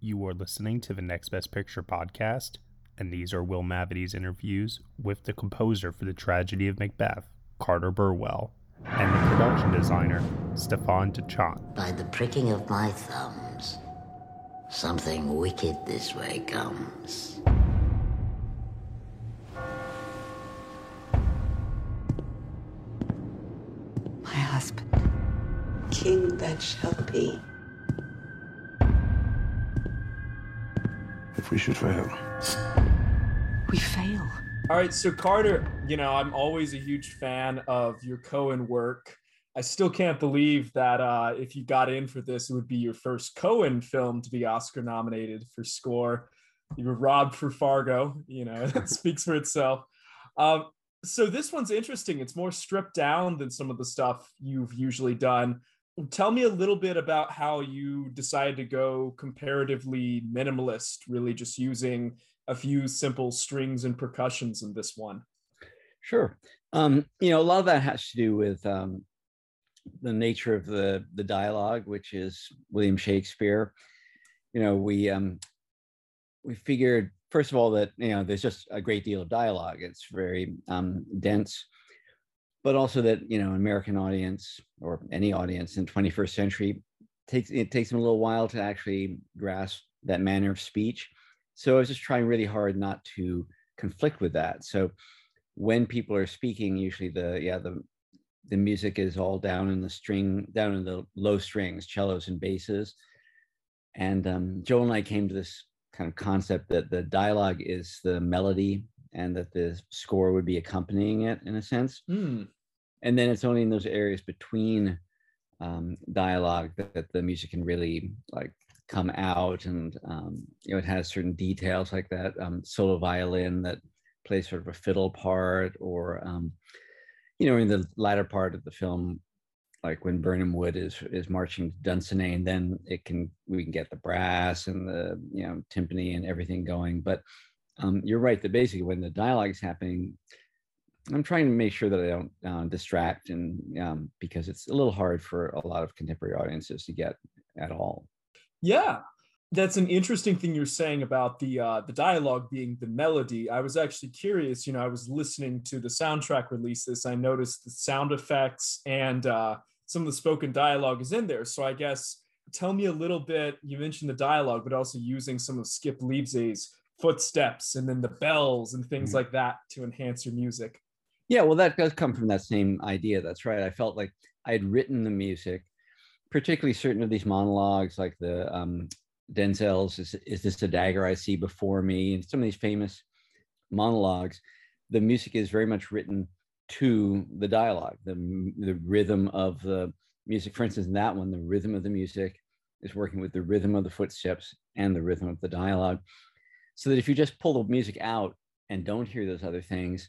You are listening to the Next Best Picture podcast, and these are Will Mavity's interviews with the composer for the tragedy of Macbeth, Carter Burwell, and the production designer, Stefan Dechant. By the pricking of my thumbs. Something wicked this way comes. My husband. King that shall be. If we should fail. We fail. All right, so Carter, you know, I'm always a huge fan of your Coen work. I still can't believe that uh, if you got in for this, it would be your first Coen film to be Oscar nominated for score. You were robbed for Fargo, you know, that speaks for itself. Um, so this one's interesting. It's more stripped down than some of the stuff you've usually done. Tell me a little bit about how you decided to go comparatively minimalist, really just using a few simple strings and percussions in this one. Sure. Um, you know, a lot of that has to do with um, the nature of the the dialogue, which is William Shakespeare. You know, we um, we figured first of all that you know there's just a great deal of dialogue. It's very um, dense, but also that you know American audience or any audience in 21st century takes it takes them a little while to actually grasp that manner of speech. So I was just trying really hard not to conflict with that. So when people are speaking, usually the yeah the the music is all down in the string, down in the low strings, cellos and basses. And um, Joel and I came to this kind of concept that the dialogue is the melody and that the score would be accompanying it in a sense. Mm. And then it's only in those areas between um, dialogue that, that, the music can really like come out and um, you know it has certain details like that um, solo violin that plays sort of a fiddle part or um, you know, in the latter part of the film, like when Birnam Wood is is marching to Dunsinane, then it can we can get the brass and the you know timpani and everything going. But um, you're right that basically when the dialogue is happening, I'm trying to make sure that I don't uh, distract and um, because it's a little hard for a lot of contemporary audiences to get at all. Yeah, that's an interesting thing you're saying about the uh, the dialogue being the melody. I was actually curious. You know, I was listening to the soundtrack releases. I noticed the sound effects and uh, some of the spoken dialogue is in there. So I guess tell me a little bit. You mentioned the dialogue, but also using some of Skip Lievsay's footsteps and then the bells and things mm-hmm. like that to enhance your music. Yeah, well, that does come from that same idea. That's right. I felt like I had written the music particularly certain of these monologues like the um, Denzel's is, is this a dagger I see before me? And some of these famous monologues, the music is very much written to the dialogue, the, the rhythm of the music. For instance, in that one, the rhythm of the music is working with the rhythm of the footsteps and the rhythm of the dialogue. So that if you just pull the music out and don't hear those other things,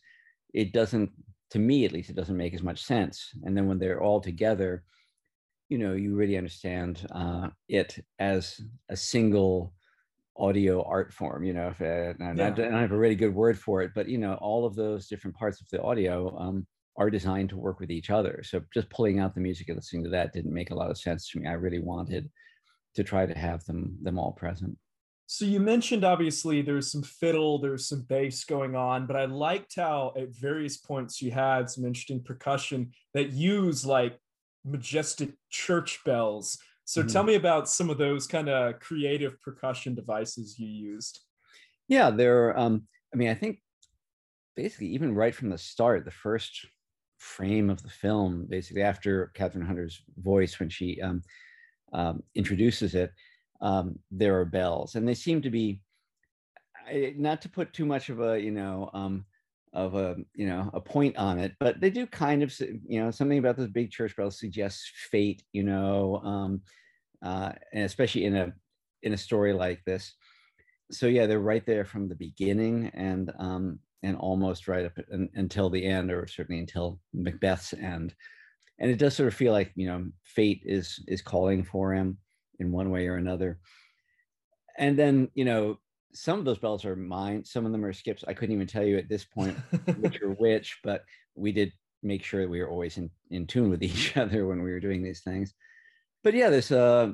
it doesn't, to me at least, it doesn't make as much sense. And then when they're all together, you know you really understand uh, it as a single audio art form you know if, uh, and yeah. I, don't have a really good word for it but you know all of those different parts of the audio um, are designed to work with each other so just pulling out the music and listening to that didn't make a lot of sense to me i really wanted to try to have them them all present so you mentioned obviously there's some fiddle, there's some bass going on, but I liked how at various points you had some interesting percussion that use like majestic church bells. So mm-hmm. tell me about some of those kind of creative percussion devices you used. Yeah, there. Um, I mean, I think basically even right from the start, the first frame of the film, basically after Kathryn Hunter's voice when she um, um, introduces it, um, there are bells, and they seem to be not to put too much of a you know um, of a you know a point on it but they do kind of you know something about this big church bell suggests fate you know um uh and especially in a in a story like this. So yeah, they're right there from the beginning and um, and almost right up until the end, or certainly until Macbeth's end. And it does sort of feel like you know fate is is calling for him in one way or another. And then you know some of those bells are mine, some of them are skips. I couldn't even tell you at this point which are which, but we did make sure that we were always in, in tune with each other when we were doing these things. But yeah, there's uh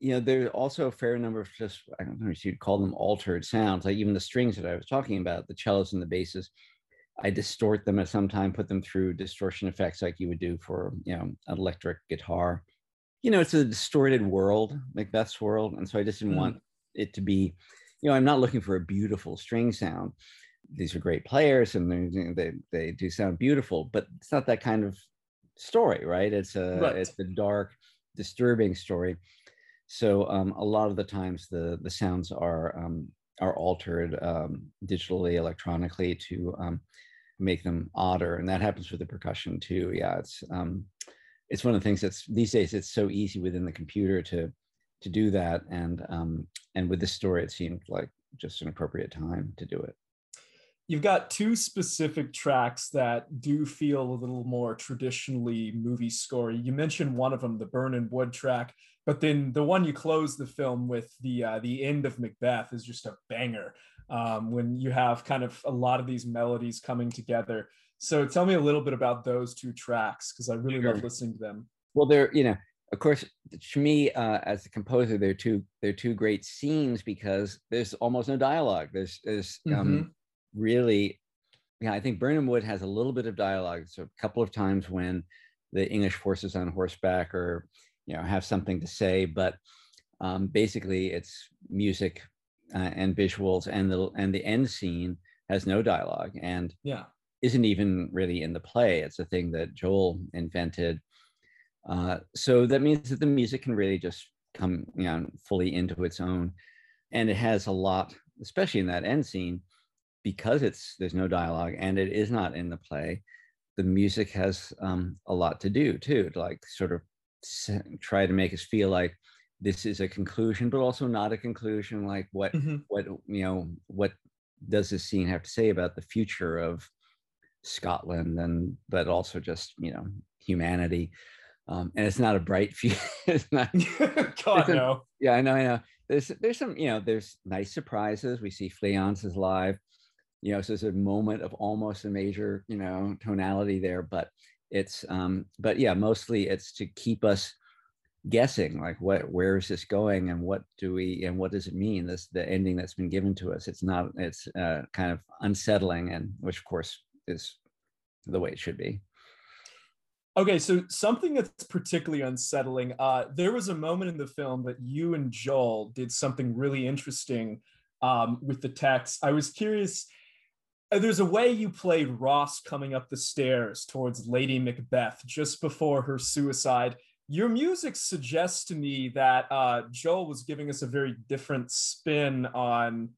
you know, there's also a fair number of just I don't know if you'd call them altered sounds, like even the strings that I was talking about, the cellos and the basses. I distort them at some time, put them through distortion effects like you would do for, you know, an electric guitar. You know, it's a distorted world, Macbeth's world. And so I just didn't mm. want it to be, you know, I'm not looking for a beautiful string sound. These are great players and they, they, do sound beautiful, but it's not that kind of story, right? It's a, right. it's a dark, disturbing story. So um, a lot of the times the the sounds are um, are altered um, digitally, electronically to um, make them odder, and that happens with the percussion too. Yeah, it's um, it's one of the things that's these days it's so easy within the computer to to do that, and um, and with this story it seemed like just an appropriate time to do it. You've got two specific tracks that do feel a little more traditionally movie score. You mentioned one of them, the Birnam Wood track but then the one you close the film with, the uh, the end of Macbeth, is just a banger. Um, when you have kind of a lot of these melodies coming together. So tell me a little bit about those two tracks because I really sure. love listening to them. Well, they're you know, of course, to me uh, as the composer, they're two they're two great scenes because there's almost no dialogue. There's there's um, mm-hmm. really, yeah, I think Birnam Wood has a little bit of dialogue. So a couple of times when the English forces on horseback or you know have something to say but um, basically it's music uh, and visuals and the and the end scene has no dialogue and yeah isn't even really in the play it's a thing that joel invented uh, so that means that the music can really just come you know fully into its own and it has a lot especially in that end scene because it's there's no dialogue and it is not in the play the music has um, a lot to do too to like sort of try to make us feel like this is a conclusion, but also not a conclusion. Like what mm-hmm. what you know what does this scene have to say about the future of Scotland and but also just you know humanity. Um, and it's not a bright future. it's not. God no. Yeah, I know. I know. There's there's some you know there's nice surprises. We see Fleance is live. You know, so there's a moment of almost a major you know tonality there, but it's um but yeah mostly it's to keep us guessing like what where is this going and what do we and what does it mean this the ending that's been given to us it's not it's uh, kind of unsettling and which of course is the way it should be okay so something that's particularly unsettling uh there was a moment in the film that you and joel did something really interesting um with the text i was curious uh, there's a way you played Ross coming up the stairs towards Lady Macbeth just before her suicide. Your music suggests to me that uh, Joel was giving us a very different spin on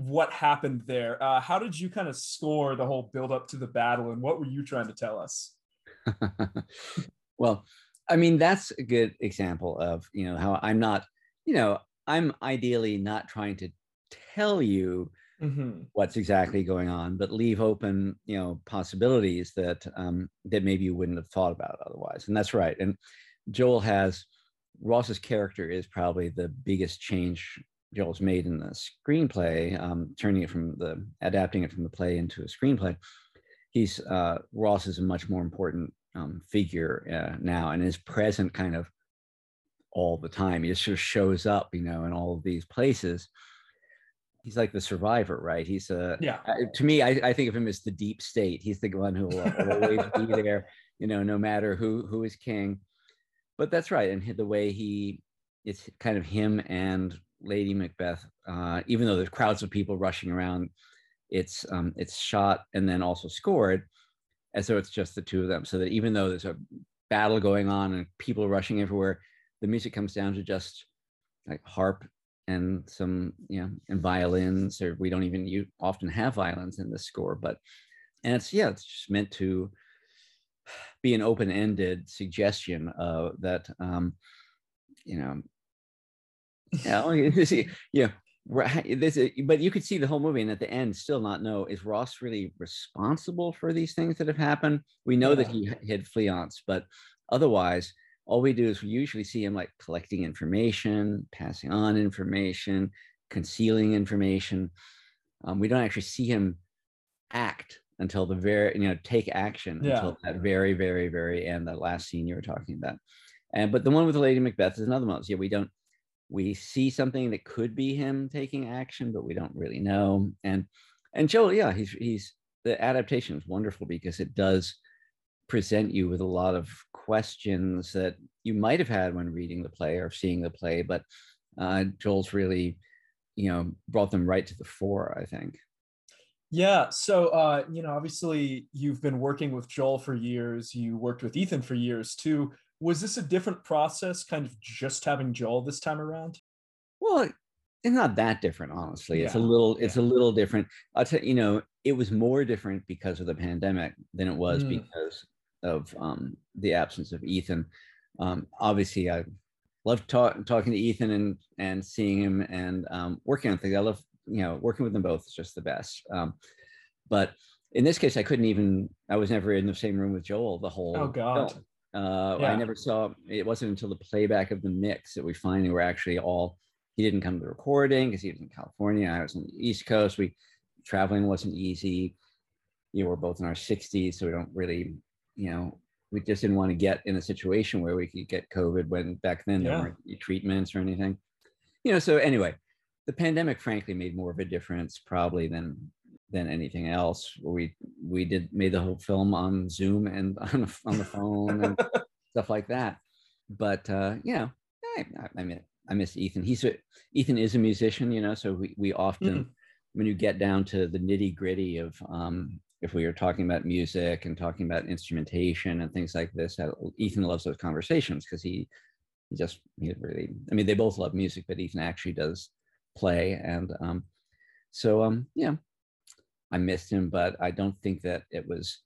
what happened there. Uh, how did you kind of score the whole build up to the battle, and what were you trying to tell us? well, I mean, that's a good example of you know how I'm not, you know, I'm ideally not trying to tell you mm-hmm. what's exactly going on, but leave open, you know, possibilities that um, that maybe you wouldn't have thought about otherwise. And that's right. And Joel has Ross's character is probably the biggest change Joel's made in the screenplay, um, turning it from the adapting it from the play into a screenplay. He's uh, Ross is a much more important um, figure uh, now, and is present kind of all the time. He just sort of shows up, you know, in all of these places he's like the survivor, right? He's a yeah. Uh, to me, I, I think of him as the deep state. He's the one who will always be there, you know, no matter who who is king. But that's right, and the way he, it's kind of him and Lady Macbeth. Uh, even though there's crowds of people rushing around, it's um, it's shot and then also scored as though it's just the two of them. So that even though there's a battle going on and people rushing everywhere, the music comes down to just like harp and some you know and violins or we don't even you often have violins in the score but and it's yeah it's just meant to be an open-ended suggestion uh, that um, you know Yeah, see, yeah. Right. This, is- but you could see the whole movie, and at the end, still not know is Ross really responsible for these things that have happened. We know that he hid Fleance, but otherwise, all we do is we usually see him like collecting information, passing on information, concealing information. Um, we don't actually see him act until the very, you know, take action Yeah. until that very, very, very end, that last scene you were talking about. And but the one with the Lady Macbeth is another one. Yeah, we don't we see something that could be him taking action, but we don't really know. And and Joel, yeah, he's he's the adaptation is wonderful because it does present you with a lot of questions that you might have had when reading the play or seeing the play, but uh, Joel's really, you know, brought them right to the fore. I think. Yeah. So, uh, you know, obviously you've been working with Joel for years. You worked with Ethan for years too. Was this a different process, kind of just having Joel this time around? Well, it's not that different, honestly. It's a little, it's a little different. I'll tell you know, it was more different because of the pandemic than it was Mm. because of um, the absence of Ethan. Um, obviously, I love talk, talking to Ethan and and seeing him and um, working on things. I love, you know, working with them both is just the best. Um, but in this case, I couldn't even. I was never in the same room with Joel the whole. Oh, God. film. Uh, Yeah. I never saw. It wasn't until the playback of the mix that we finally were actually all. He didn't come to the recording because he was in California. I was on the East Coast. We traveling wasn't easy. You know, we're both in our 60s, so we don't really, you know, we just didn't want to get in a situation where we could get COVID when back then there weren't any treatments or anything. You know, so anyway, the pandemic frankly made more of a difference probably than than anything else. We we did made the whole film on Zoom and on the, on the phone and stuff like that. But uh, you know, I, I, mean, I miss Ethan. He's a Ethan is a musician, you know, so we we often when you get down to the nitty gritty of um, if we are talking about music and talking about instrumentation and things like this, Ethan loves those conversations because he, he just he really. I mean, they both love music, but Ethan actually does play, and um, so um, yeah, I missed him, but I don't think that it was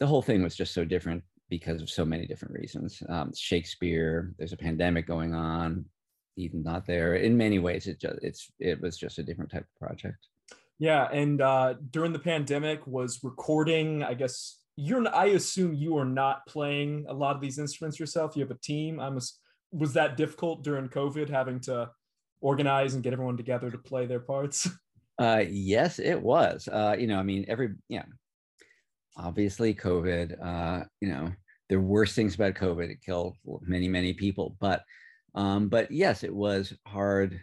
the whole thing was just so different because of so many different reasons. Um, Shakespeare, there's a pandemic going on. Ethan's not there. In many ways, it just it's it was just a different type of project. Yeah, and uh, during the pandemic, was recording. I guess you're. I assume you are not playing a lot of these instruments yourself. You have a team. I'm. ass- Was that difficult during COVID, having to organize and get everyone together to play their parts? Uh, yes, it was. Uh, you know, I mean, every yeah, obviously COVID. Uh, you know, the worst things about COVID. It killed many, many people. But, um, but yes, it was hard.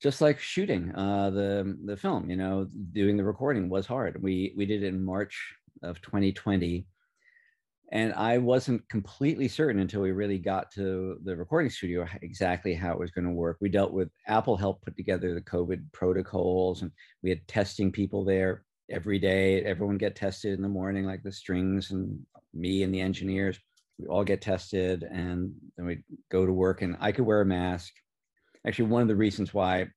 Just like shooting uh, the the film, you know, doing the recording was hard. We we did it in March of 2020, and I wasn't completely certain until we really got to the recording studio exactly how it was going to work. We dealt with Apple helped put together the COVID protocols, and we had testing people there every day. Everyone get tested in the morning, like the strings and me and the engineers. We all get tested, and then we go to work. And I could wear a mask. Actually, one of the reasons why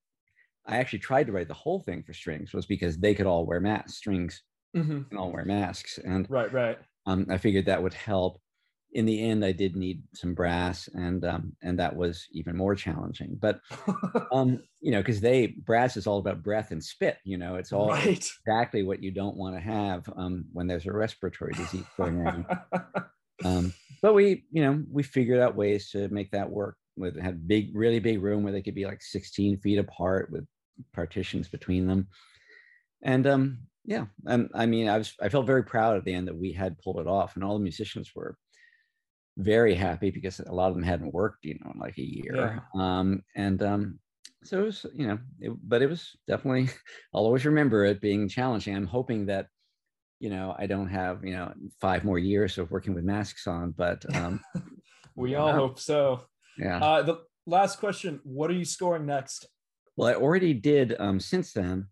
I actually tried to write the whole thing for strings was because they could all wear masks. Strings Mhm. can all wear masks, and Right, right. Um, I figured that would help. In the end, I did need some brass, and um, and that was even more challenging. But um, you know, because they brass is all about breath and spit. You know, it's all Right. exactly what you don't want to have um, when there's a respiratory disease going on. Um, but we, you know, we figured out ways to make that work. With had big, really big room where they could be like 16 feet apart with partitions between them, and um, yeah, um, I mean, I was I felt very proud at the end that we had pulled it off, and all the musicians were very happy because a lot of them hadn't worked, you know, in like a year. Um, and um, so it was, you know, it, but it was definitely. I'll always remember it being challenging. I'm hoping that, you know, I don't have you know five more years of working with masks on, but um, we all hope so. yeah. Uh, the last question: What are you scoring next? Well, I already did um, since then.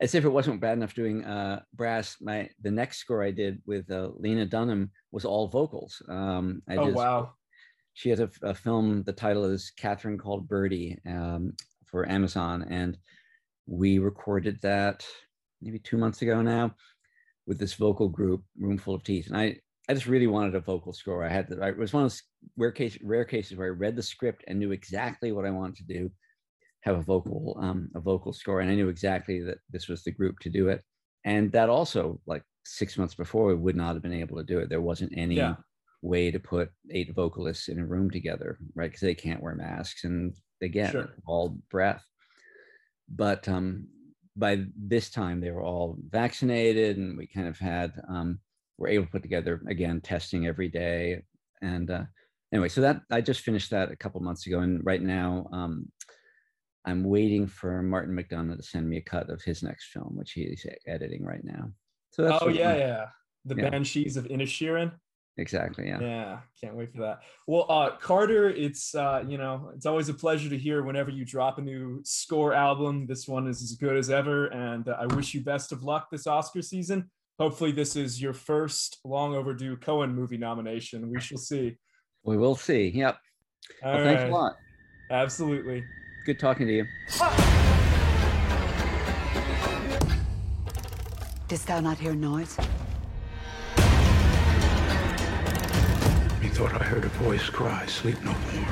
As if it wasn't bad enough doing uh, brass, my the next score I did with uh, Lena Dunham was all vocals. Um, I Oh did, wow! She has a, a film. The title is Catherine Called Birdy um, for Amazon, and we recorded that maybe two months ago now with this vocal group, Roomful of Teeth. And I I just really wanted a vocal score. I had I, it was one of those rare, case, rare cases where I read the script and knew exactly what I wanted to do, have a vocal, um, a vocal score. And I knew exactly that this was the group to do it. And that also like six months before, we would not have been able to do it. There wasn't any Yeah. way to put eight vocalists in a room together, right? Because they can't wear masks and again, Sure. all breath. But um, by this time, they were all vaccinated, and we kind of had um, were able to put together again testing every day. And uh, anyway, so that I just finished that a couple months ago, and right now um, I'm waiting for Martin McDonagh to send me a cut of his next film, which he's editing right now. So that's oh yeah, my- yeah. The yeah. Banshees of Inisherin. exactly, yeah. Yeah, can't wait for that. Well, uh, Carter, it's uh, you know, it's always a pleasure to hear whenever you drop a new score album. This one is as good as ever, and uh, I wish you best of luck this Oscar season. Hopefully, this is your first long overdue Coen movie nomination. We shall see. We will see. Yep. All Well, thanks a lot. Absolutely. Good talking to you. Didst thou not hear noise? Methought I heard a voice cry, sleep no more.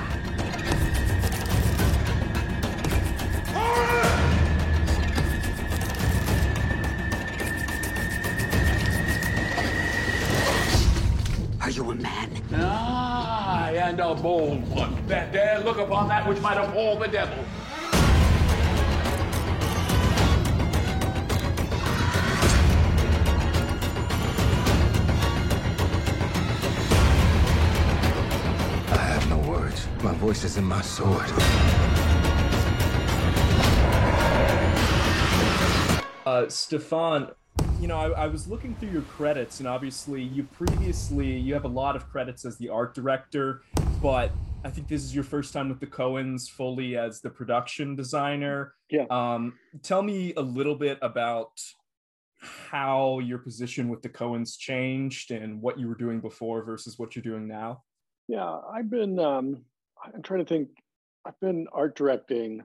Are you a man? Aye, and a bold one that dare look upon that which might appall the devil. I have no words. My voice is in my sword. Uh, Stefan, you know, I, I was looking through your credits, and obviously, you previously you have a lot of credits as the art director, but I think this is your first time with the Coens fully as the production designer. Yeah. Um, tell me a little bit about how your position with the Coens changed and what you were doing before versus what you're doing now. Yeah, I've been. Um, I'm trying to think. I've been art directing,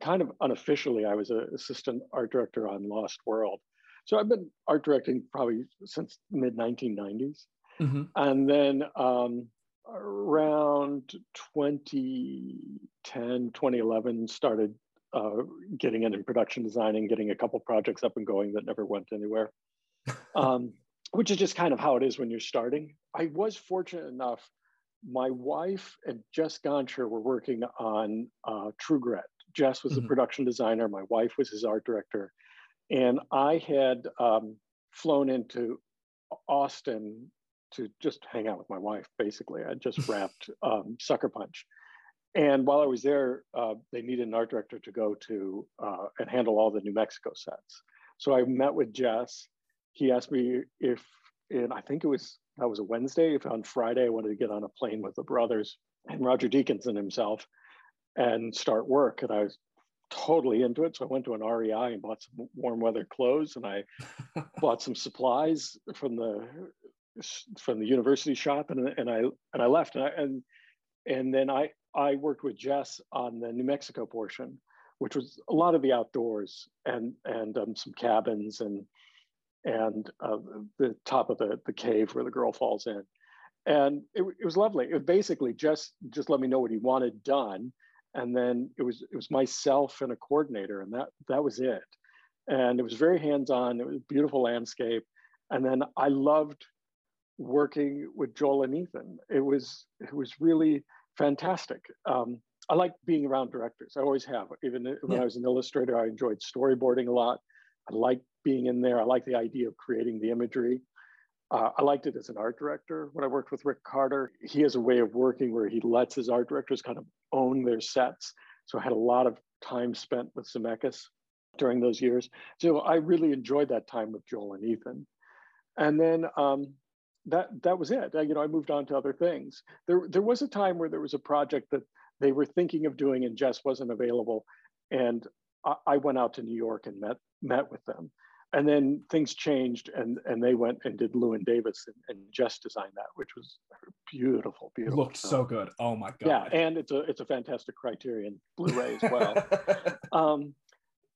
kind of unofficially. I was an assistant art director on Lost World, so I've been art directing probably since mid 1990s, Mm-hmm. and then um, around 2010, 2011, started uh, getting into production design and getting a couple projects up and going that never went anywhere. Um, which is just kind of how it is when you're starting. I was fortunate enough, my wife and Jess Gonchor were working on uh, True Grit. Jess was the Mhm. production designer, my wife was his art director. And I had um, flown into Austin to just hang out with my wife, basically. I just wrapped um, Sucker Punch. And while I was there, uh, they needed an art director to go to uh, and handle all the New Mexico sets. So I met with Jess. He asked me if, and I think it was that was a Wednesday. If on Friday I wanted to get on a plane with the brothers and Roger Deakins and himself and start work, and I was totally into it. So I went to an REI and bought some warm weather clothes, and I bought some supplies from the from the university shop, and and I and I left, and I, and and then I I worked with Jess on the New Mexico portion, which was a lot of the outdoors and and um, some cabins and and uh, the top of the the cave where the girl falls in, and it, it was lovely. It was basically just just let me know what he wanted done, and then it was it was myself and a coordinator, and that that was it. And it was very hands on. It was a beautiful landscape, and then I loved working with Joel and Ethan. It was it was really fantastic. Um, I like being around directors. I always have. Even when Yeah. I was an illustrator, I enjoyed storyboarding a lot. I like being in there. I like the idea of creating the imagery. Uh, I liked it as an art director when I worked with Rick Carter. He has a way of working where he lets his art directors kind of own their sets. So I had a lot of time spent with Zemeckis during those years. So I really enjoyed that time with Joel and Ethan. And then um, that that was it. I, you know, I moved on to other things. There there was a time where there was a project that they were thinking of doing and Jess wasn't available, and I, I went out to New York and met met with them. And then things changed, and and they went and did Llewyn Davis, and, and Jess designed that, which was beautiful, It beautiful. looked so good. Oh my god. Yeah, and it's a it's a fantastic Criterion Blu-ray as well. um,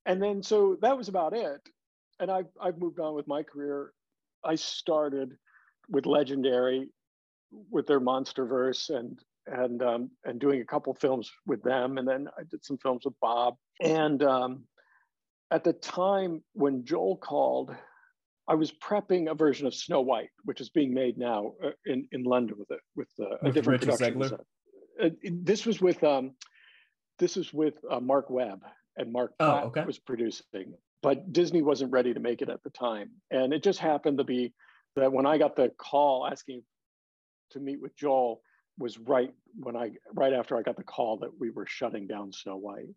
and then so that was about it. And I've I've moved on with my career. I started with Legendary, with their MonsterVerse, and and um, and doing a couple films with them, and then I did some films with Bob. And um, at the time when Joel called, I was prepping a version of Snow White, which is being made now uh, in in London with it with, uh, a different Richard production. Uh, this was with um, this was with uh, Marc Webb, and Marc Oh, Platt okay. was producing, but Disney wasn't ready to make it at the time, and it just happened to be that when I got the call asking to meet with Joel was right when I right after I got the call that we were shutting down Snow White.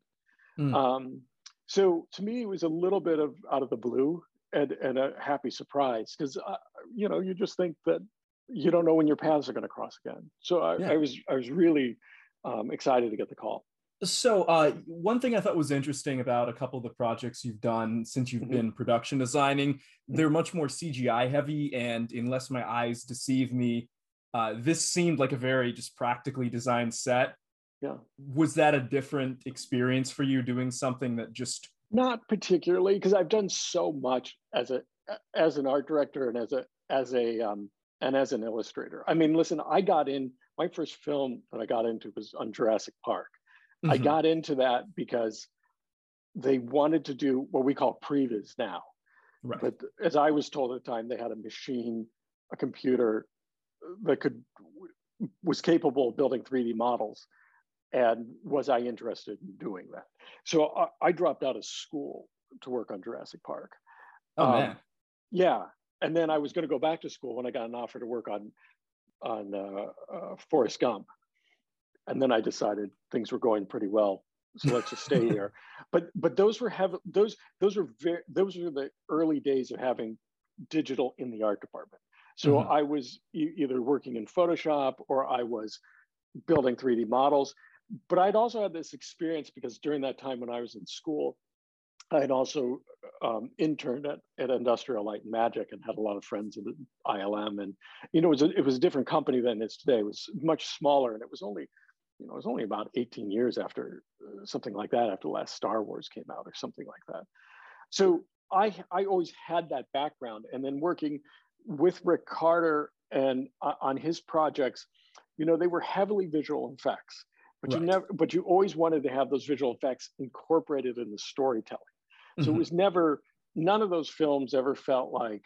Hmm. Um, so to me, it was a little bit of out of the blue and, and a happy surprise because uh, you know you just think that you don't know when your paths are going to cross again. So I, Yeah. I was I was really um, excited to get the call. So, uh, one thing I thought was interesting about a couple of the projects you've done since you've Mhm. been production designing, they're much more CGI heavy. And unless my eyes deceive me, uh, this seemed like a very just practically designed set. Yeah. Was that a different experience for you doing something that just, Not particularly because I've done so much as a as an art director and as a as a um, and as an illustrator. I mean, listen, I got in my first film that I got into was on Jurassic Park. I Mhm. got into that because they wanted to do what we call previs now. right? But as I was told at the time, they had a machine, a computer that could was capable of building 3D models. And was I interested in doing that? So I, I dropped out of school to work on Jurassic Park. oh, um, man. Yeah, and then I was going to go back to school when I got an offer to work on on uh, uh, Forrest Gump, and then I decided things were going pretty well, so let's just stay here. But but those were have those those were very those were the early days of having digital in the art department. So Mhm. I was e- either working in Photoshop or I was building 3D models. But I'd also had this experience because during that time when I was in school, I had also um, interned at, at Industrial Light and Magic and had a lot of friends at ILM. And, you know, it was, a, it was a different company than it is today. It was much smaller and it was only, you know, it was only about 18 years after uh, something like that, after the last Star Wars came out or something like that. So I, I always had that background. And then working with Rick Carter and uh, on his projects, you know, they were heavily visual effects. But you never, but you always wanted to have those visual effects incorporated in the storytelling. So Mhm. it was never, none of those films ever felt like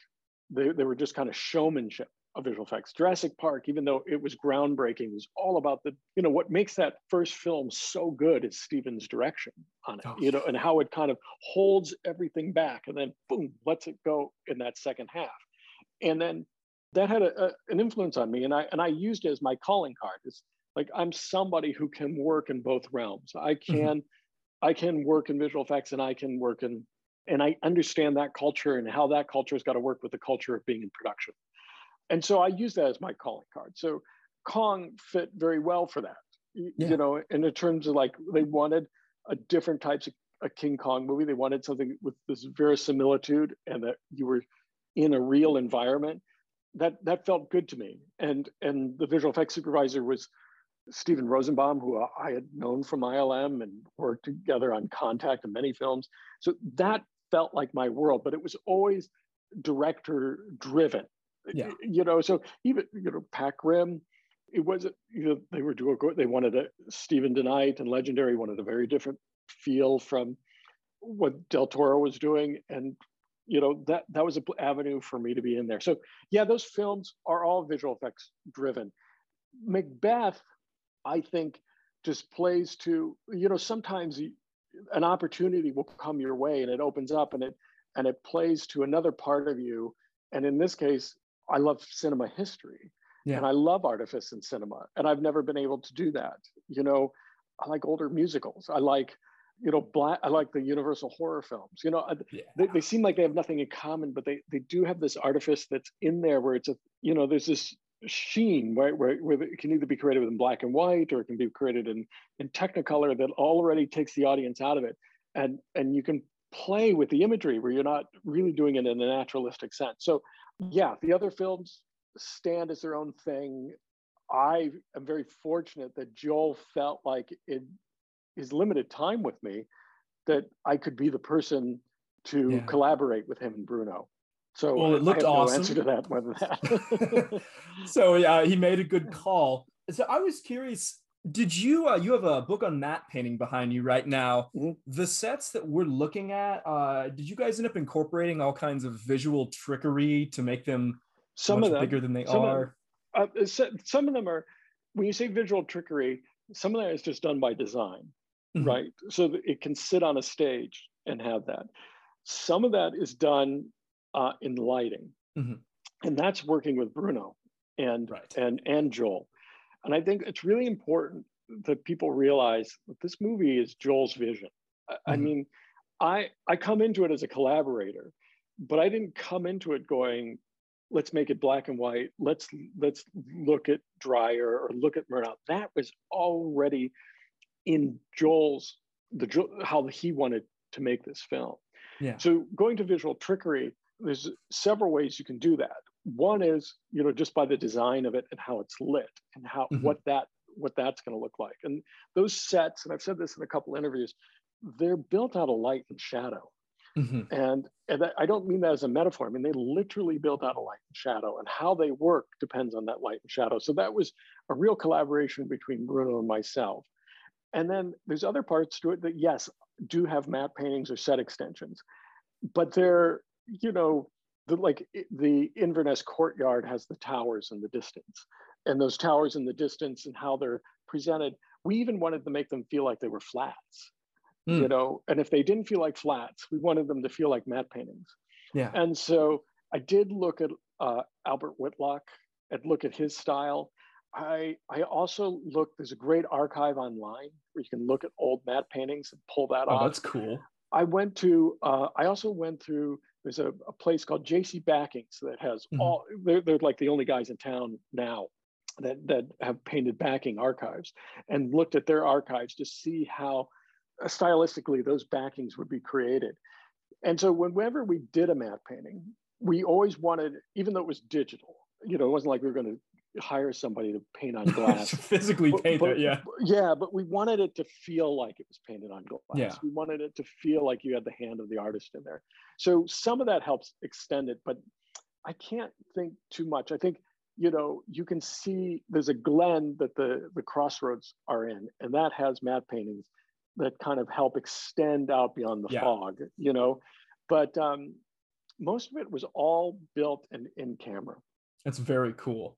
they, they were just kind of showmanship of visual effects. Jurassic Park, even though it was groundbreaking, was all about the, you know, what makes that first film so good is Steven's direction on it, Oh, you know, and how it kind of holds everything back and then boom, lets it go in that second half. And then that had a, a, an influence on me. And I, and I used it as my calling card. It's like, I'm somebody who can work in both realms. I mm-hmm. can, I can work in visual effects and I can work in, and I understand that culture and how that culture has got to work with the culture of being in production. And so I use that as my calling card. So Kong fit very well for that, Yeah. you know, and in terms of like they wanted a different types of a King Kong movie. They wanted something with this verisimilitude and that you were in a real environment. That that felt good to me. And and the visual effects supervisor was Stephen Rosenbaum, who I had known from ILM and worked together on Contact and many films. So that felt like my world, but it was always director driven. Yeah. You know, so even you know, Pac Rim, it wasn't, you know, they were doing they wanted a Steven DeKnight and Legendary wanted a very different feel from what Del Toro was doing. And you know, that that was an avenue for me to be in there. So yeah, those films are all visual effects driven. Macbeth, I think, just plays to you know sometimes an opportunity will come your way and it opens up and it and it plays to another part of you. And in this case, I love cinema history Yeah. and I love artifice in cinema, and I've never been able to do that. You know, I like older musicals. I like you know black. I like the Universal horror films. You know, Yeah. they, they seem like they have nothing in common, but they they do have this artifice that's in there where it's a you know there's this sheen right where, where it can either be created in black and white or it can be created in in technicolor that already takes the audience out of it. And and you can play with the imagery where you're not really doing it in a naturalistic sense. So yeah the other films stand as their own thing. I am very fortunate that joel felt like in his limited time with me that i could be the person to Yeah. collaborate with him and bruno So well, it looked I have awesome. No answer to that, whether that. so yeah, he made a good call. So I was curious. Did you uh, you have a book on matte painting behind you right now? Mm-hmm. The sets that we're looking at, uh, did you guys end up incorporating all kinds of visual trickery to make them some much of them bigger than they some are? Of, uh, so- some of them are. When you say visual trickery, some of that is just done by design, Mhm. right? So that it can sit on a stage and have that. Some of that is done uh, in lighting, Mhm. and that's working with Bruno and and and Joel. And I think it's really important that people realize that this movie is Joel's vision. I, I Mhm. mean, I I come into it as a collaborator, but I didn't come into it going, let's make it black and white. Let's let's look at Dreyer or look at Murnau. That was already in Joel's the how he wanted to make this film. Yeah. So going to visual trickery, there's several ways you can do that. One is, you know, just by the design of it and how it's lit and how Mhm. what that what that's going to look like. And those sets, and I've said this in a couple interviews, they're built out of light and shadow. Mhm. And, and I don't mean that as a metaphor. I mean, they literally built out a light and shadow, and how they work depends on that light and shadow. So that was a real collaboration between Bruno and myself. And then there's other parts to it that, yes, do have matte paintings or set extensions, but they're, you know, the, like the Inverness courtyard has the towers in the distance, and those towers in the distance and how they're presented. We even wanted to make them feel like they were flats you Mm. know and if they didn't feel like flats we wanted them to feel like matte paintings Yeah. and so i did look at uh, albert whitlock and look at his style i i also looked there's a great archive online where you can look at old matte paintings and pull that Oh, off that's cool. I went to, uh, I also went through, there's a, a place called JC Backings that has Mhm. all, they're, they're like the only guys in town now that, that have painted backing archives and looked at their archives to see how uh, stylistically those backings would be created. And so whenever we did a matte painting, we always wanted, even though it was digital, you know, it wasn't like we were going to hire somebody to paint on glass. Physically But- paint but- it, yeah. yeah, but we wanted it to feel like it was painted on glass. Yeah. We wanted it to feel like you had the hand of the artist in there. So some of that helps extend it, but I can't think too much. I think you know you can see there's a glen that the the crossroads are in, and that has matte paintings that kind of help extend out beyond the Yeah. fog. You know, but um, most of it was all built in in camera. That's very cool.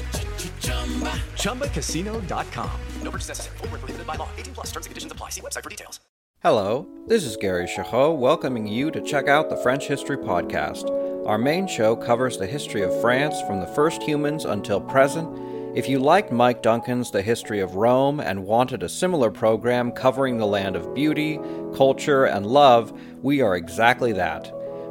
ChumbaCasino.com. No purchase necessary. Where prohibited by law. 18 plus terms and conditions apply. See website for details. Hello, this is Gary Chahot welcoming you to check out the French History Podcast. Our main show covers the history of France from the first humans until present. If you liked Mike Duncan's The History of Rome and wanted a similar program covering the land of beauty, culture, and love, we are exactly that.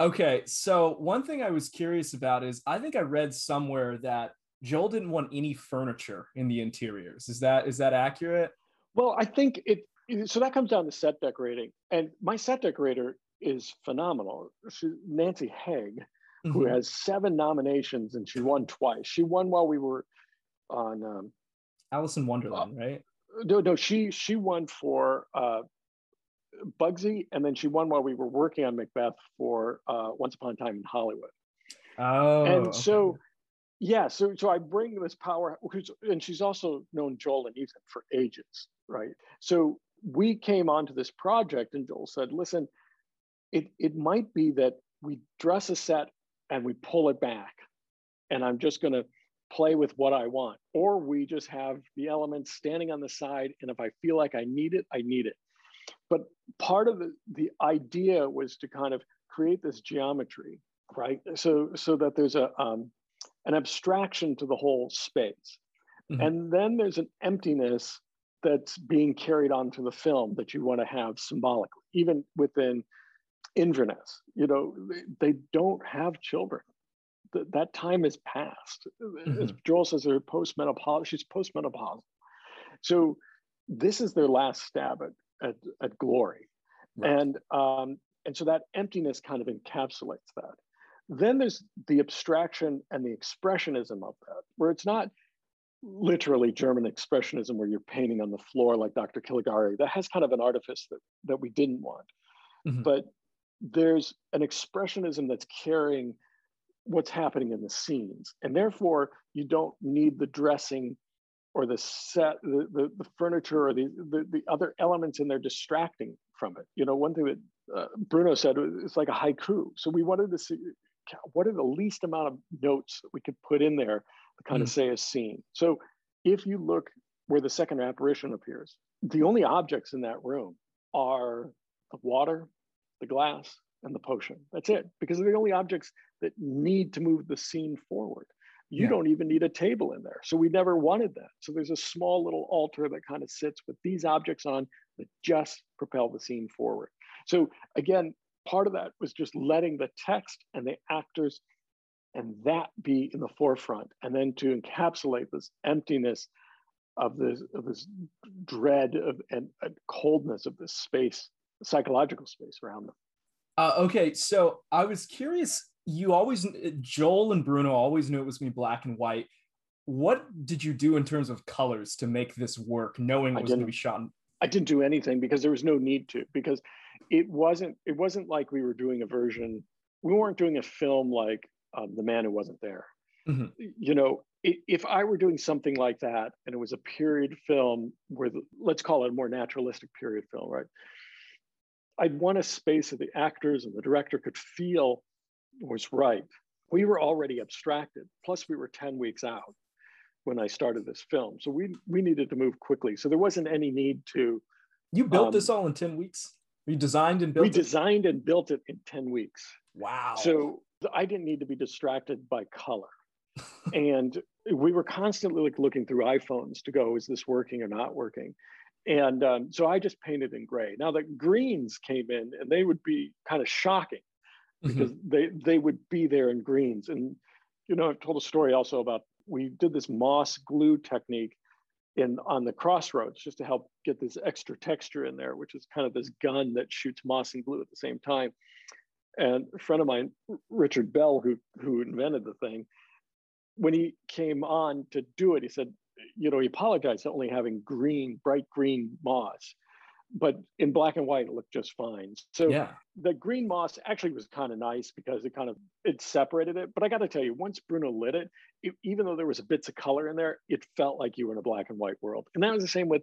Okay, so one thing I was curious about is I think I read somewhere that Joel didn't want any furniture in the interiors. Is that is that accurate? Well, I think it. So that comes down to set decorating, and my set decorator is phenomenal. She, Nancy Haigh, who Mhm. has seven nominations and she won twice. She won while we were on. Um, Alice in Wonderland, right? no, no, she she won for uh, Bugsy, and then she won while we were working on Macbeth for uh, Once Upon a Time in Hollywood. Oh, and okay. so yeah so so i bring this power and she's also known joel and ethan for ages right so we came onto this project and joel said listen it it might be that we dress a set and we pull it back and i'm just going to play with what I want, or we just have the elements standing on the side. And if I feel like I need it, I need it. But part of the, the idea was to kind of create this geometry, right? So, so that there's a, um, an abstraction to the whole space. Mm-hmm. And then there's an emptiness that's being carried onto the film that you want to have symbolically, even within Inverness. You know, they, they don't have children. Th- that time is past. Mm-hmm. As Joel says, they're postmenopausal. She's postmenopausal. So this is their last stab at, at, at glory. Right. And, um, and so that emptiness kind of encapsulates that. Then there's the abstraction and the expressionism of that, where it's not literally German expressionism where you're painting on the floor like Dr. Caligari. That has kind of an artifice that, that we didn't want. Mm-hmm. But there's an expressionism that's carrying what's happening in the scenes. And therefore, you don't need the dressing or the set, the, the, the furniture or the, the, the, other elements in there distracting from it. You know, one thing that uh, Bruno said, it's like a haiku. So we wanted to see what are the least amount of notes that we could put in there to kind mm. of say a scene. So if you look where the second apparition appears, the only objects in that room are the water, the glass, and the potion. That's it, because they're the only objects that need to move the scene forward. You yeah. don't even need a table in there. So we never wanted that. So there's a small little altar that kind of sits with these objects on that just propel the scene forward. So again, part of that was just letting the text and the actors and that be in the forefront and then to encapsulate this emptiness of this of this dread of and, and coldness of this space psychological space around them uh, okay so i was curious you always joel and bruno always knew it was going to be black and white. What did you do in terms of colors to make this work knowing it was going to be shot in- i didn't do anything because there was no need to because it wasn't it wasn't like we were doing a version we weren't doing a film like um, the man who wasn't there. Mm-hmm. you know if i were doing something like that and it was a period film where the, let's call it a more naturalistic period film right? I'd want a space that the actors and the director could feel was right we were already abstracted plus we were 10 weeks out when i started this film so we we needed to move quickly so there wasn't any need to you built um, this all in 10 weeks we designed and built we it? designed and built it in 10 weeks. Wow. So I didn't need to be distracted by color. and we were constantly like looking through iPhones to go, is this working or not working? And um, so I just painted in gray. Now the greens came in and they would be kind of shocking because mm-hmm. they they would be there in greens. And you know, I've told a story also about we did this moss glue technique in on the crossroads just to help get this extra texture in there, which is kind of this gun that shoots moss and glue at the same time. And a friend of mine, Richard Bell, who who invented the thing, when he came on to do it, he said, you know, he apologized for only having green, bright green moss but in black and white it looked just fine. So yeah. the green moss actually was kind of nice because it kind of it separated it. But i got to tell you once bruno lit it, it, even though there was bits of color in there it felt like you were in a black and white world. And that was the same with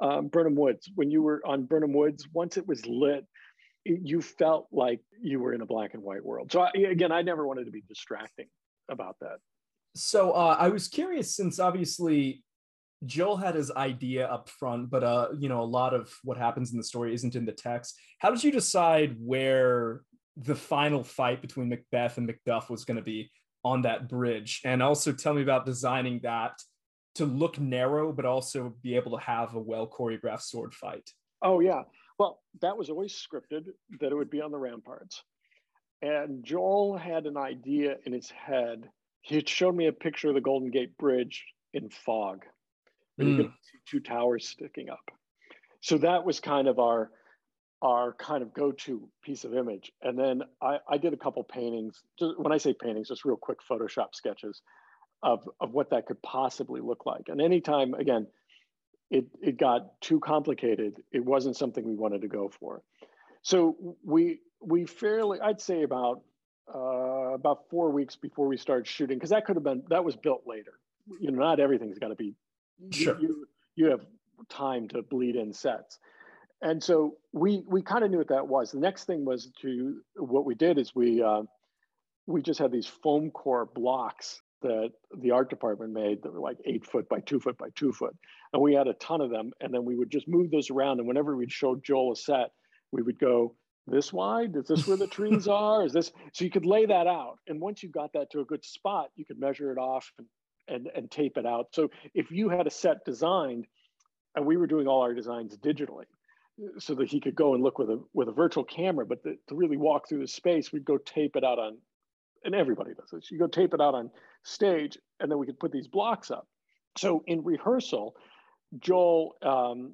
um, Birnam woods. When you were on Birnam woods once it was lit it, you felt like you were in a black and white world. So I, again i never wanted to be distracting about that. So uh, i was curious since obviously Joel had his idea up front, but uh, you know, a lot of what happens in the story isn't in the text. How did you decide where the final fight between Macbeth and Macduff was going to be on that bridge? And also tell me about designing that to look narrow, but also be able to have a well choreographed sword fight. Oh yeah. Well, that was always scripted that it would be on the ramparts. And Joel had an idea in his head. He had shown me a picture of the Golden Gate Bridge in fog mm. you can see two towers sticking up. So that was kind of our our kind of go-to piece of image. And then I, I did a couple paintings. Just, when I say paintings, just real quick Photoshop sketches of, of what that could possibly look like. And anytime, again, it, it got too complicated, it wasn't something we wanted to go for. So we we fairly, I'd say about uh, about four weeks before we started shooting, because that could have been that was built later. You know, not everything's got to be sure. you, you have time to bleed in sets. And so we we kind of knew what that was. The next thing was to what we did is we uh, we just had these foam core blocks that the art department made that were like eight foot by two foot by two foot. And we had a ton of them. And then we would just move those around. And whenever we'd show Joel a set, we would go, this wide? Is this where the trees are? Is this so you could lay that out? And once you got that to a good spot, you could measure it off and, and, and tape it out. So if you had a set designed, and we were doing all our designs digitally, so that he could go and look with a with a virtual camera, but the, to really walk through the space, we'd go tape it out on and everybody does this. You go tape it out on stage, and then we could put these blocks up. So in rehearsal, Joel um,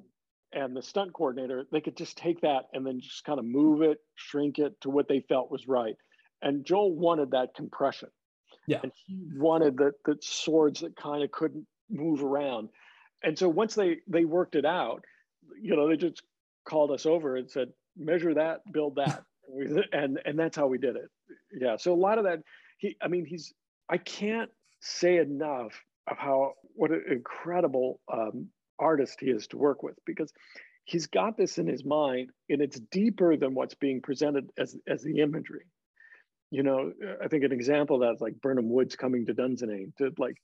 and the stunt coordinator, they could just take that and then just kind of move it, shrink it to what they felt was right. And Joel wanted that compression. Yeah. And he wanted the, the swords that kind of couldn't move around. And so once they they worked it out, you know, they just called us over and said, measure that, build that. and and that's how we did it yeah so a lot of that he i mean he's i can't say enough of how what an incredible um, artist he is to work with because he's got this in his mind and it's deeper than what's being presented as as the imagery you know uh, i think an example that's like Birnam woods coming to dunsinane to like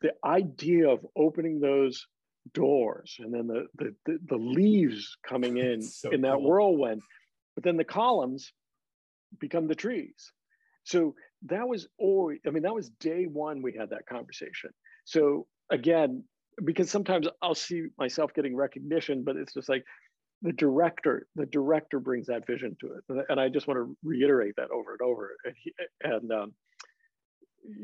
the idea of opening those doors and then the the, the, the leaves coming in so in that cool. whirlwind but then the columns become the trees so that was always, I mean, that was day one we had that conversation. So again, because sometimes I'll see myself getting recognition, but it's just like the director, the director brings that vision to it. And I just want to reiterate that over and over. And, he, and um,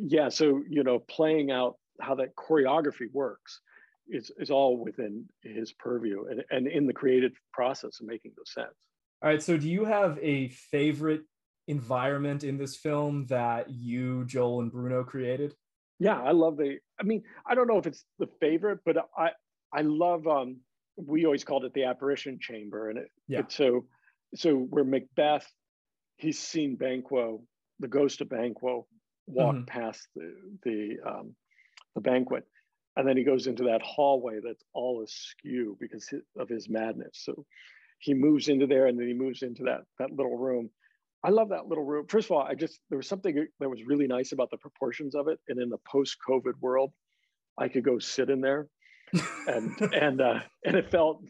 yeah, so, you know, playing out how that choreography works is, is all within his purview and, and in the creative process of making those sets. All right. So do you have a favorite environment in this film that you, Joel, and Bruno created? Yeah, I love the. I mean, I don't know if it's the favorite, but I I love. um We always called it the apparition chamber, and it. Yeah. so so where Macbeth, he's seen Banquo, the ghost of Banquo, walk mm-hmm. past the the um, the banquet, and then he goes into that hallway that's all askew because of his madness. So he moves into there, and then he moves into that that little room I love that little room. First of all, I just there was something that was really nice about the proportions of it, and in the post-COVID world, I could go sit in there, and and uh, and it felt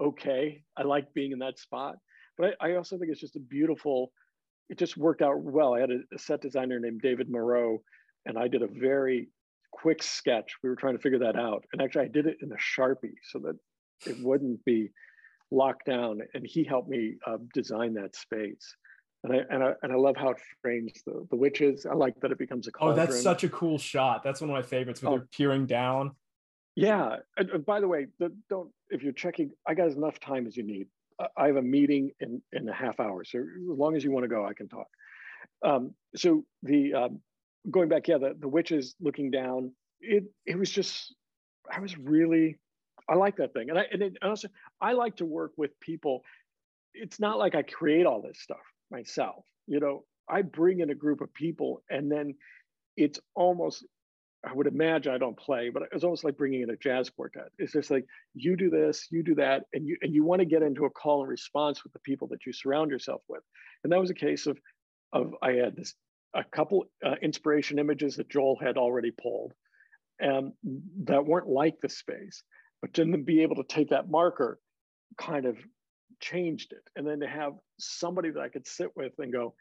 okay. I like being in that spot, but I, I, also think it's just a beautiful. It just worked out well. I had a, a set designer named David Moreau, and I did a very quick sketch. We were trying to figure that out, and actually, I did it in a sharpie so that it wouldn't be locked down, and he helped me uh, design that space and I and I and I love how it frames the the witches. I like that it becomes a cauldron. Oh, that's such a cool shot. That's one of my favorites. When oh. they're peering down. Yeah. And, by the way, don't if you're checking, I got as enough time as you need. I have a meeting in in a half hour, so as long as you want to go, I can talk. Um, so the um, going back, yeah, the the witches looking down. It it was just I was really I like that thing, and I and it, also I like to work with people. It's not like I create all this stuff myself. You know, I bring in a group of people and then it's almost, I would imagine I don't play, but it's almost like bringing in a jazz quartet. It's just like you do this, you do that, and you and you want to get into a call and response with the people that you surround yourself with. And that was a case of, of I had this a couple uh, inspiration images that Joel had already pulled, and that weren't like the space, but then to be able to take that marker, kind of changed it. And then to have somebody that I could sit with and go,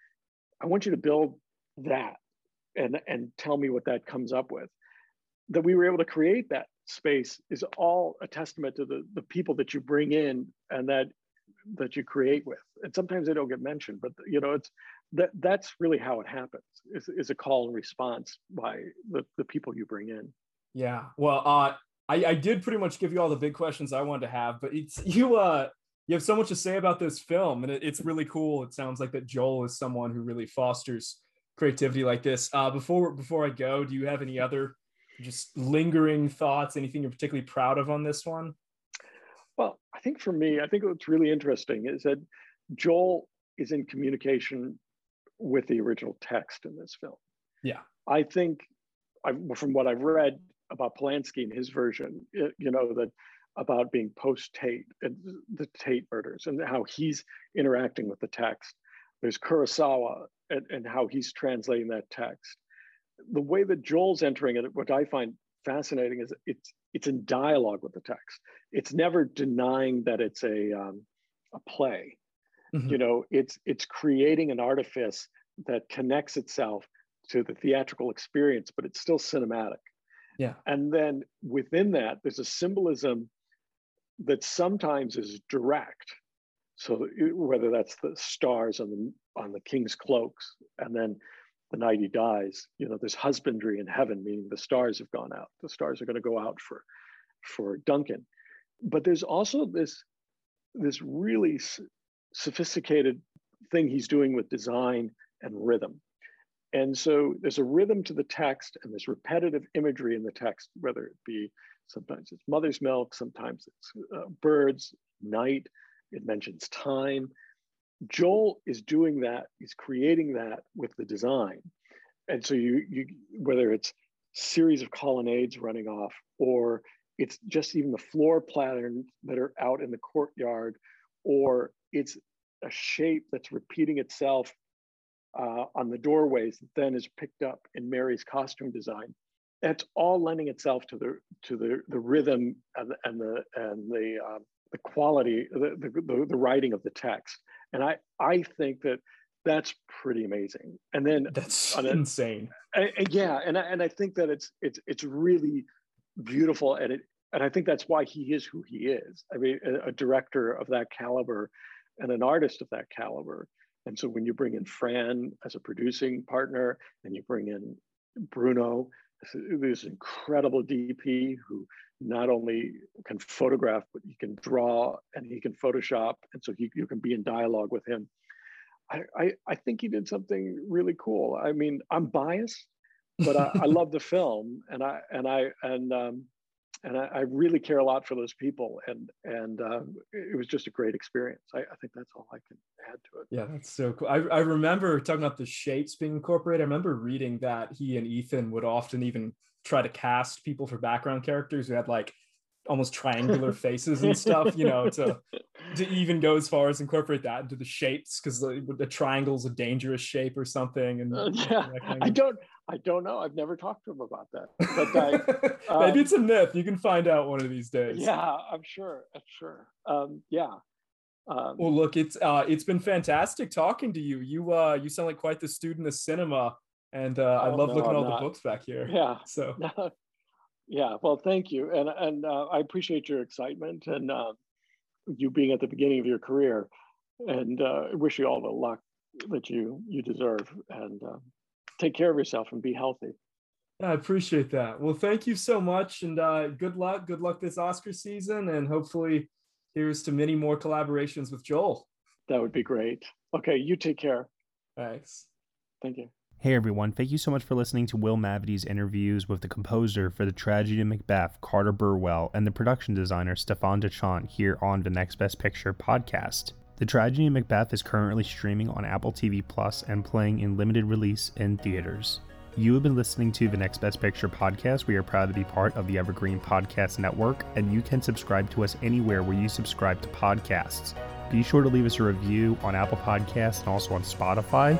I want you to build that and, and tell me what that comes up with. That we were able to create that space is all a testament to the, the people that you bring in and that that you create with. And sometimes they don't get mentioned, but you know, it's that that's really how it happens is, is a call and response by the, the people you bring in. Yeah. Well, uh, I, I did pretty much give you all the big questions I wanted to have, but it's you uh you have so much to say about this film, and it, it's really cool. It sounds like that Joel is someone who really fosters creativity like this. Uh, before before I go, do you have any other just lingering thoughts? Anything you're particularly proud of on this one? Well, I think for me, I think what's really interesting is that Joel is in communication with the original text in this film. Yeah, I think I, from what I've read about Polanski and his version, it, you know that about being post Tate and the Tate murders and how he's interacting with the text. There's Kurosawa and, and how he's translating that text. the way that Joel's entering it, what I find fascinating is it's it's in dialogue with the text. It's never denying that it's a um, a play. Mm-hmm. You know, it's it's creating an artifice that connects itself to the theatrical experience, but it's still cinematic. Yeah. And then within that, there's a symbolism that sometimes is direct. So whether that's the stars on the on the king's cloaks, and then the night he dies, you know, there's husbandry in heaven, meaning the stars have gone out. The stars are going to go out for for Duncan. But there's also this this really sophisticated thing he's doing with design and rhythm. And so there's a rhythm to the text and there's repetitive imagery in the text, whether it be sometimes it's mother's milk, sometimes it's uh, birds, night, it mentions time. Joel is doing that, he's creating that with the design. And so you, you whether it's series of colonnades running off or it's just even the floor patterns that are out in the courtyard, or it's a shape that's repeating itself uh, on the doorways that then is picked up in Mary's costume design. That's all lending itself to the to the the rhythm and, and the and the uh, the quality, the, the the writing of the text. And I I think that that's pretty amazing. And then that's insane. yeah, and I, and I think that it's it's it's really beautiful and it and I think that's why he is who he is. I mean, a, a, director of that caliber and an artist of that caliber. And so when you bring in Fran as a producing partner and you bring in Bruno, this incredible DP who not only can photograph, but he can draw and he can Photoshop. And so he, you can be in dialogue with him. I, I, I think he did something really cool. I mean, I'm biased, but I, I love the film and I, and I, and, um, and I, I, really care a lot for those people and and uh, it was just a great experience. I, I, think that's all i can add to it. Yeah that's so cool. I, I remember talking about the shapes being incorporated. I remember reading that he and ethan would often even try to cast people for background characters. Who had like almost triangular faces and stuff you know to to even go as far as incorporate that into the shapes because the, the triangle's a dangerous shape or something and uh, yeah kind of... i don't I don't know. I've never talked to him about that. But I, um, maybe it's a myth. You can find out one of these days. Yeah, I'm sure. I'm sure. Um, yeah. Um, well, look, it's uh, it's been fantastic talking to you. You uh, you sound like quite the student of cinema, and uh, I oh, love no, looking at all not. the books back here. Yeah. So. yeah. Well, thank you, and and uh, I appreciate your excitement and uh, you being at the beginning of your career, and uh, wish you all the luck that you you deserve. And uh, take care of yourself and be healthy. I appreciate that. Well, thank you so much, and uh, good luck. Good luck this Oscar season, and hopefully, here's to many more collaborations with Joel. That would be great. Okay, you take care. Thanks. Thank you. Hey everyone, thank you so much for listening to Will Mavity's interviews with the composer for The Tragedy of Macbeth, Carter Burwell, and the production designer, Stefan Dechant, here on the Next Best Picture podcast. The Tragedy of Macbeth is currently streaming on Apple TV Plus and playing in limited release in theaters. You have been listening to the Next Best Picture podcast. We are proud to be part of the Evergreen Podcast Network, and you can subscribe to us anywhere where you subscribe to podcasts. Be sure to leave us a review on Apple Podcasts and also on Spotify.